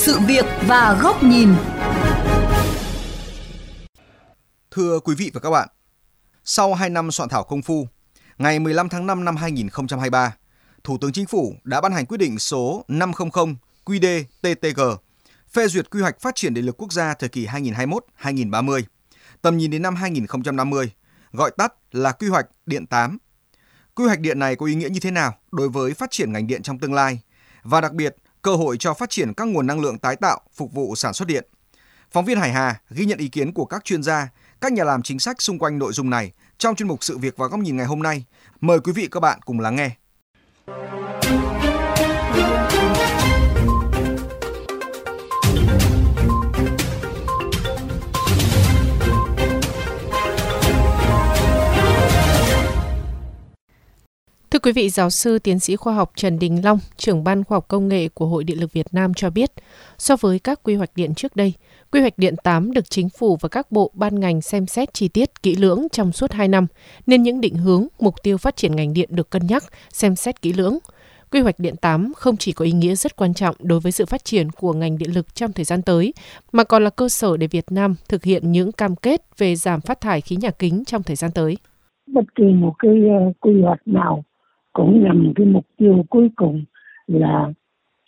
sự việc và góc nhìn. Thưa quý vị và các bạn, sau 2 năm soạn thảo công phu, ngày 15 tháng 5 năm 2023, Thủ tướng Chính phủ đã ban hành quyết định số 500 qdttg phê duyệt quy hoạch phát triển điện lực quốc gia thời kỳ 2021-2030, tầm nhìn đến năm 2050, gọi tắt là quy hoạch điện 8. Quy hoạch điện này có ý nghĩa như thế nào đối với phát triển ngành điện trong tương lai và đặc biệt cơ hội cho phát triển các nguồn năng lượng tái tạo phục vụ sản xuất điện. Phóng viên Hải Hà ghi nhận ý kiến của các chuyên gia, các nhà làm chính sách xung quanh nội dung này trong chuyên mục Sự việc và góc nhìn ngày hôm nay. Mời quý vị các bạn cùng lắng nghe. Quý vị, giáo sư tiến sĩ khoa học Trần Đình Long, trưởng ban khoa học công nghệ của Hội Điện lực Việt Nam cho biết, so với các quy hoạch điện trước đây, quy hoạch điện 8 được chính phủ và các bộ ban ngành xem xét chi tiết kỹ lưỡng trong suốt 2 năm, nên những định hướng, mục tiêu phát triển ngành điện được cân nhắc, xem xét kỹ lưỡng. Quy hoạch điện 8 không chỉ có ý nghĩa rất quan trọng đối với sự phát triển của ngành điện lực trong thời gian tới, mà còn là cơ sở để Việt Nam thực hiện những cam kết về giảm phát thải khí nhà kính trong thời gian tới. Bất kỳ một cái ờ, quy hoạch nào cũng nhằm cái mục tiêu cuối cùng là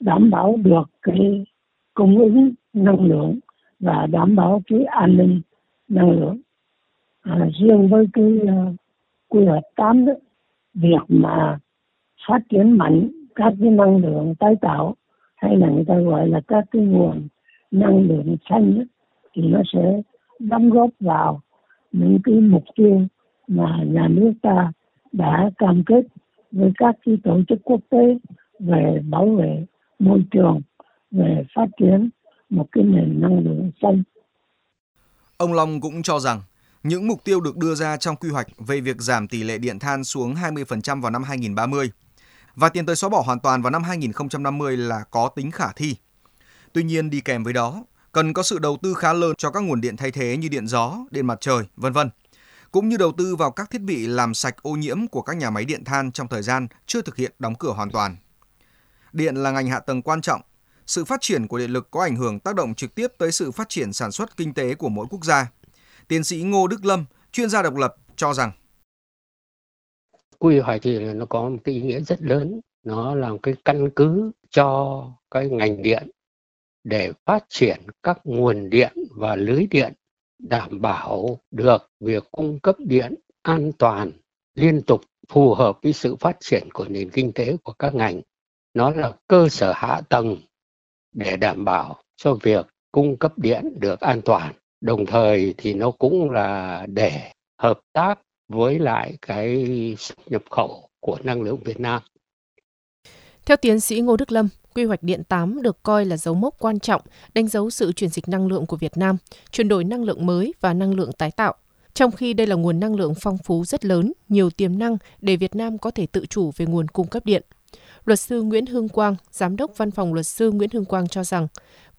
đảm bảo được cái cung ứng năng lượng và đảm bảo cái an ninh năng lượng. À, riêng với cái uh, quy hoạch tám đó, việc mà phát triển mạnh các cái năng lượng tái tạo hay là người ta gọi là các cái nguồn năng lượng xanh đó, thì nó sẽ đóng góp vào những cái mục tiêu mà nhà nước ta đã cam kết với các cái tổ chức quốc tế về bảo vệ môi trường, về phát triển một cái nền năng lượng xanh. Ông Long cũng cho rằng những mục tiêu được đưa ra trong quy hoạch về việc giảm tỷ lệ điện than xuống 20% vào năm 2030 và tiến tới xóa bỏ hoàn toàn vào năm 2050 là có tính khả thi. Tuy nhiên đi kèm với đó, cần có sự đầu tư khá lớn cho các nguồn điện thay thế như điện gió, điện mặt trời, vân vân cũng như đầu tư vào các thiết bị làm sạch ô nhiễm của các nhà máy điện than trong thời gian chưa thực hiện đóng cửa hoàn toàn. Điện là ngành hạ tầng quan trọng. Sự phát triển của điện lực có ảnh hưởng tác động trực tiếp tới sự phát triển sản xuất kinh tế của mỗi quốc gia. Tiến sĩ Ngô Đức Lâm, chuyên gia độc lập, cho rằng quy hoạch thì nó có một cái ý nghĩa rất lớn nó là một cái căn cứ cho cái ngành điện để phát triển các nguồn điện và lưới điện đảm bảo được việc cung cấp điện an toàn, liên tục phù hợp với sự phát triển của nền kinh tế của các ngành nó là cơ sở hạ tầng để đảm bảo cho việc cung cấp điện được an toàn đồng thời thì nó cũng là để hợp tác với lại cái nhập khẩu của năng lượng Việt Nam. Theo tiến sĩ Ngô Đức Lâm, Quy hoạch điện 8 được coi là dấu mốc quan trọng đánh dấu sự chuyển dịch năng lượng của Việt Nam, chuyển đổi năng lượng mới và năng lượng tái tạo. Trong khi đây là nguồn năng lượng phong phú rất lớn, nhiều tiềm năng để Việt Nam có thể tự chủ về nguồn cung cấp điện. Luật sư Nguyễn Hương Quang, Giám đốc Văn phòng Luật sư Nguyễn Hương Quang cho rằng,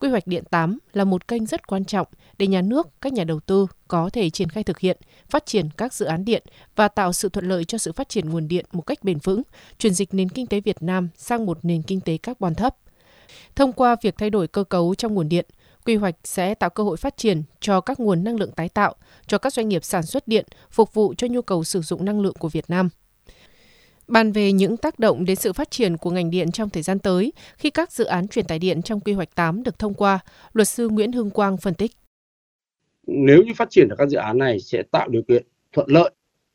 quy hoạch điện 8 là một kênh rất quan trọng để nhà nước, các nhà đầu tư có thể triển khai thực hiện, phát triển các dự án điện và tạo sự thuận lợi cho sự phát triển nguồn điện một cách bền vững, chuyển dịch nền kinh tế Việt Nam sang một nền kinh tế carbon thấp. Thông qua việc thay đổi cơ cấu trong nguồn điện, quy hoạch sẽ tạo cơ hội phát triển cho các nguồn năng lượng tái tạo, cho các doanh nghiệp sản xuất điện, phục vụ cho nhu cầu sử dụng năng lượng của Việt Nam – Bàn về những tác động đến sự phát triển của ngành điện trong thời gian tới khi các dự án truyền tải điện trong quy hoạch 8 được thông qua, luật sư Nguyễn Hưng Quang phân tích. Nếu như phát triển được các dự án này sẽ tạo điều kiện thuận lợi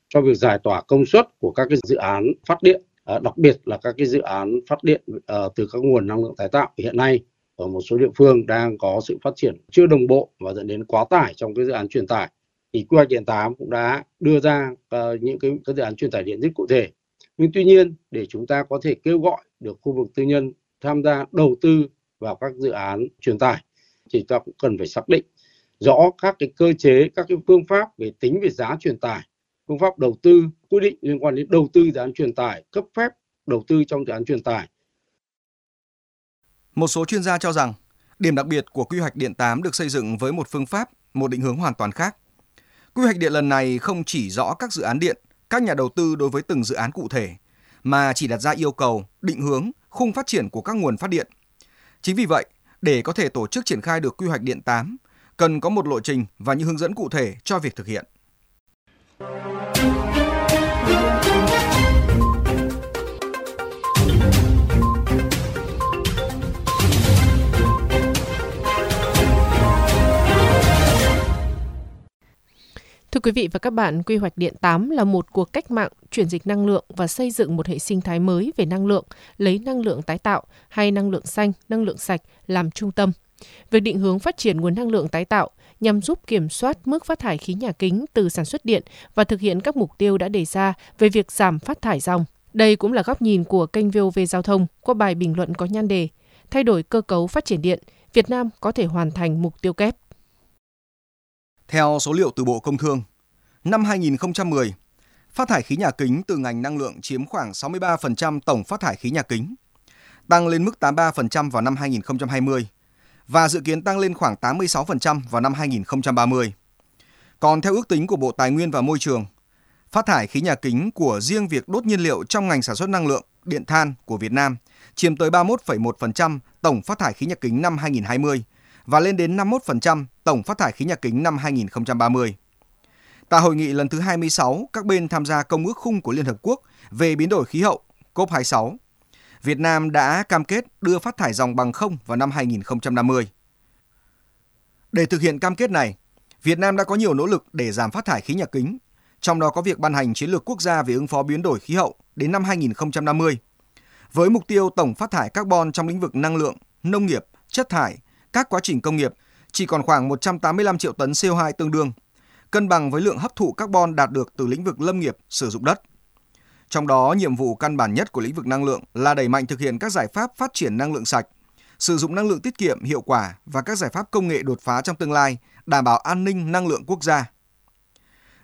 cho việc giải tỏa công suất của các cái dự án phát điện, à, đặc biệt là các cái dự án phát điện à, từ các nguồn năng lượng tái tạo. Hiện nay ở một số địa phương đang có sự phát triển chưa đồng bộ và dẫn đến quá tải trong cái dự án truyền tải. Thì quy hoạch điện 8 cũng đã đưa ra à, những cái, cái dự án truyền tải điện rất cụ thể nhưng tuy nhiên, để chúng ta có thể kêu gọi được khu vực tư nhân tham gia đầu tư vào các dự án truyền tải, thì ta cũng cần phải xác định rõ các cái cơ chế, các cái phương pháp về tính về giá truyền tải, phương pháp đầu tư, quy định liên quan đến đầu tư dự án truyền tải, cấp phép đầu tư trong dự án truyền tải. Một số chuyên gia cho rằng, điểm đặc biệt của quy hoạch điện 8 được xây dựng với một phương pháp, một định hướng hoàn toàn khác. Quy hoạch điện lần này không chỉ rõ các dự án điện các nhà đầu tư đối với từng dự án cụ thể, mà chỉ đặt ra yêu cầu, định hướng, khung phát triển của các nguồn phát điện. Chính vì vậy, Để có thể tổ chức triển khai được quy hoạch điện 8, cần có một lộ trình và những hướng dẫn cụ thể cho việc thực hiện. Quý vị và các bạn, quy hoạch điện 8 là một cuộc cách mạng chuyển dịch năng lượng và xây dựng một hệ sinh thái mới về năng lượng, lấy năng lượng tái tạo hay năng lượng xanh, năng lượng sạch làm trung tâm. Việc định hướng phát triển nguồn năng lượng tái tạo nhằm giúp kiểm soát mức phát thải khí nhà kính từ sản xuất điện và thực hiện các mục tiêu đã đề ra về việc giảm phát thải dòng. Đây cũng là góc nhìn của kênh VOV Giao thông qua bài bình luận có nhan đề Thay đổi cơ cấu phát triển điện, Việt Nam có thể hoàn thành mục tiêu kép. Theo số liệu từ Bộ Công Thương, năm 2010, phát thải khí nhà kính từ ngành năng lượng chiếm khoảng 63% tổng phát thải khí nhà kính, tăng lên mức 83% vào năm 2020 và dự kiến tăng lên khoảng 86% vào năm 2030. Còn theo ước tính của Bộ Tài nguyên và Môi trường, phát thải khí nhà kính của riêng việc đốt nhiên liệu trong ngành sản xuất năng lượng, điện than của Việt Nam chiếm tới 31,1% tổng phát thải khí nhà kính năm 2020 và lên đến 51% tổng phát thải khí nhà kính năm 2030. Tại hội nghị lần thứ 26, các bên tham gia Công ước khung của Liên Hợp Quốc về biến đổi khí hậu COP26, Việt Nam đã cam kết đưa phát thải dòng bằng không vào năm 2050. Để thực hiện cam kết này, Việt Nam đã có nhiều nỗ lực để giảm phát thải khí nhà kính, trong đó có việc ban hành chiến lược quốc gia về ứng phó biến đổi khí hậu đến năm 2050, với mục tiêu tổng phát thải carbon trong lĩnh vực năng lượng, nông nghiệp, chất thải, các quá trình công nghiệp chỉ còn khoảng 185 triệu tấn CO2 tương đương, cân bằng với lượng hấp thụ carbon đạt được từ lĩnh vực lâm nghiệp sử dụng đất. Trong đó, nhiệm vụ căn bản nhất của lĩnh vực năng lượng là đẩy mạnh thực hiện các giải pháp phát triển năng lượng sạch, sử dụng năng lượng tiết kiệm hiệu quả và các giải pháp công nghệ đột phá trong tương lai, đảm bảo an ninh năng lượng quốc gia.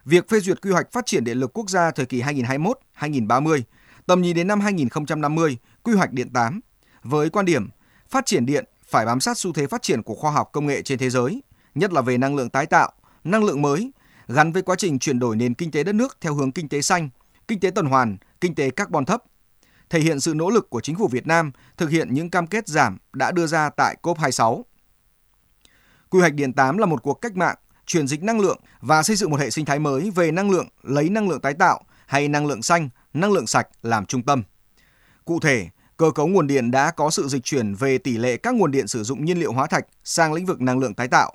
Việc phê duyệt quy hoạch phát triển điện lực quốc gia thời kỳ 2021-2030, tầm nhìn đến năm 2050, quy hoạch điện 8, với quan điểm phát triển điện phải bám sát xu thế phát triển của khoa học công nghệ trên thế giới, nhất là về năng lượng tái tạo, năng lượng mới, gắn với quá trình chuyển đổi nền kinh tế đất nước theo hướng kinh tế xanh, kinh tế tuần hoàn, kinh tế carbon thấp, thể hiện sự nỗ lực của chính phủ Việt Nam thực hiện những cam kết giảm đã đưa ra tại COP26. Quy hoạch điện 8 là một cuộc cách mạng, chuyển dịch năng lượng và xây dựng một hệ sinh thái mới về năng lượng lấy năng lượng tái tạo hay năng lượng xanh, năng lượng sạch làm trung tâm. Cụ thể, cơ cấu nguồn điện đã có sự dịch chuyển về tỷ lệ các nguồn điện sử dụng nhiên liệu hóa thạch sang lĩnh vực năng lượng tái tạo.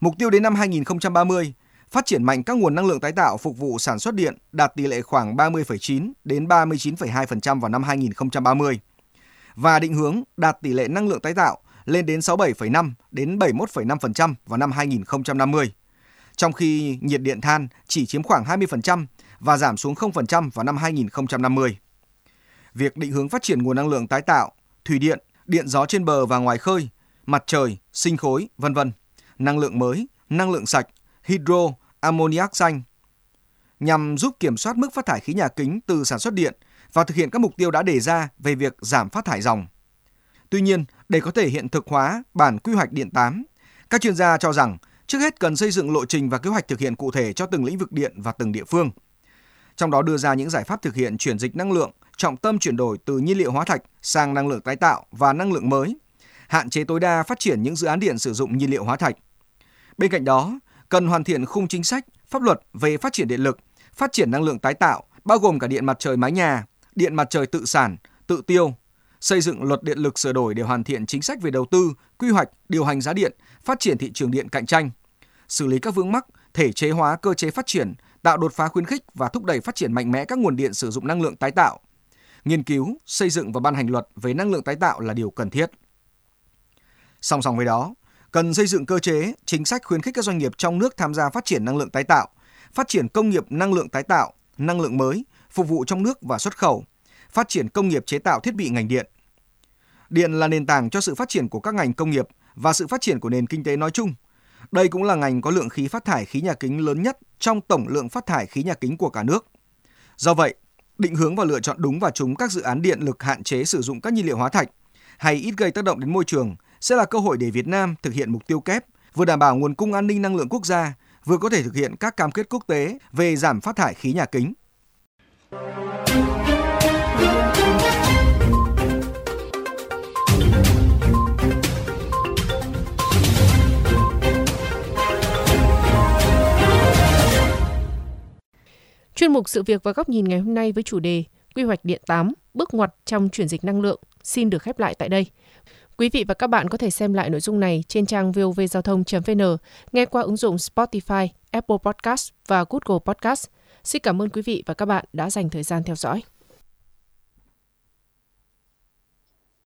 Mục tiêu đến năm 2030, phát triển mạnh các nguồn năng lượng tái tạo phục vụ sản xuất điện đạt tỷ lệ khoảng 30,9 đến 39,2% vào năm 2030 và định hướng đạt tỷ lệ năng lượng tái tạo lên đến 67,5 đến 71,5% vào năm 2050. Trong khi nhiệt điện than chỉ chiếm khoảng 20% và giảm xuống 0% vào năm 2050. Việc định hướng phát triển nguồn năng lượng tái tạo, thủy điện, điện gió trên bờ và ngoài khơi, mặt trời, sinh khối, vân vân, năng lượng mới, năng lượng sạch, hydro, ammoniac xanh nhằm giúp kiểm soát mức phát thải khí nhà kính từ sản xuất điện và thực hiện các mục tiêu đã đề ra về việc giảm phát thải dòng. Tuy nhiên, để có thể hiện thực hóa bản quy hoạch điện 8, các chuyên gia cho rằng trước hết cần xây dựng lộ trình và kế hoạch thực hiện cụ thể cho từng lĩnh vực điện và từng địa phương. Trong đó đưa ra những giải pháp thực hiện chuyển dịch năng lượng, trọng tâm chuyển đổi từ nhiên liệu hóa thạch sang năng lượng tái tạo và năng lượng mới, hạn chế tối đa phát triển những dự án điện sử dụng nhiên liệu hóa thạch. Bên cạnh đó, cần hoàn thiện khung chính sách, pháp luật về phát triển điện lực, phát triển năng lượng tái tạo, bao gồm cả điện mặt trời mái nhà, điện mặt trời tự sản, tự tiêu, xây dựng luật điện lực sửa đổi để hoàn thiện chính sách về đầu tư, quy hoạch, điều hành giá điện, phát triển thị trường điện cạnh tranh, xử lý các vướng mắc, thể chế hóa cơ chế phát triển, tạo đột phá khuyến khích và thúc đẩy phát triển mạnh mẽ các nguồn điện sử dụng năng lượng tái tạo. Nghiên cứu, xây dựng và ban hành luật về năng lượng tái tạo là điều cần thiết. Song song với đó, cần xây dựng cơ chế, chính sách khuyến khích các doanh nghiệp trong nước tham gia phát triển năng lượng tái tạo, phát triển công nghiệp năng lượng tái tạo, năng lượng mới, phục vụ trong nước và xuất khẩu, phát triển công nghiệp chế tạo thiết bị ngành điện. Điện là nền tảng cho sự phát triển của các ngành công nghiệp và sự phát triển của nền kinh tế nói chung. Đây cũng là ngành có lượng khí phát thải khí nhà kính lớn nhất trong tổng lượng phát thải khí nhà kính của cả nước. Do vậy, định hướng và lựa chọn đúng và trúng các dự án điện lực hạn chế sử dụng các nhiên liệu hóa thạch hay ít gây tác động đến môi trường sẽ là cơ hội để Việt Nam thực hiện mục tiêu kép, vừa đảm bảo nguồn cung an ninh năng lượng quốc gia, vừa có thể thực hiện các cam kết quốc tế về giảm phát thải khí nhà kính. Chuyên mục sự việc và góc nhìn ngày hôm nay với chủ đề Quy hoạch điện 8, bước ngoặt trong chuyển dịch năng lượng xin được khép lại tại đây. Quý vị và các bạn có thể xem lại nội dung này trên trang vovgiao thông.vn, nghe qua ứng dụng Spotify, Apple Podcast và Google Podcast. Xin cảm ơn quý vị và các bạn đã dành thời gian theo dõi.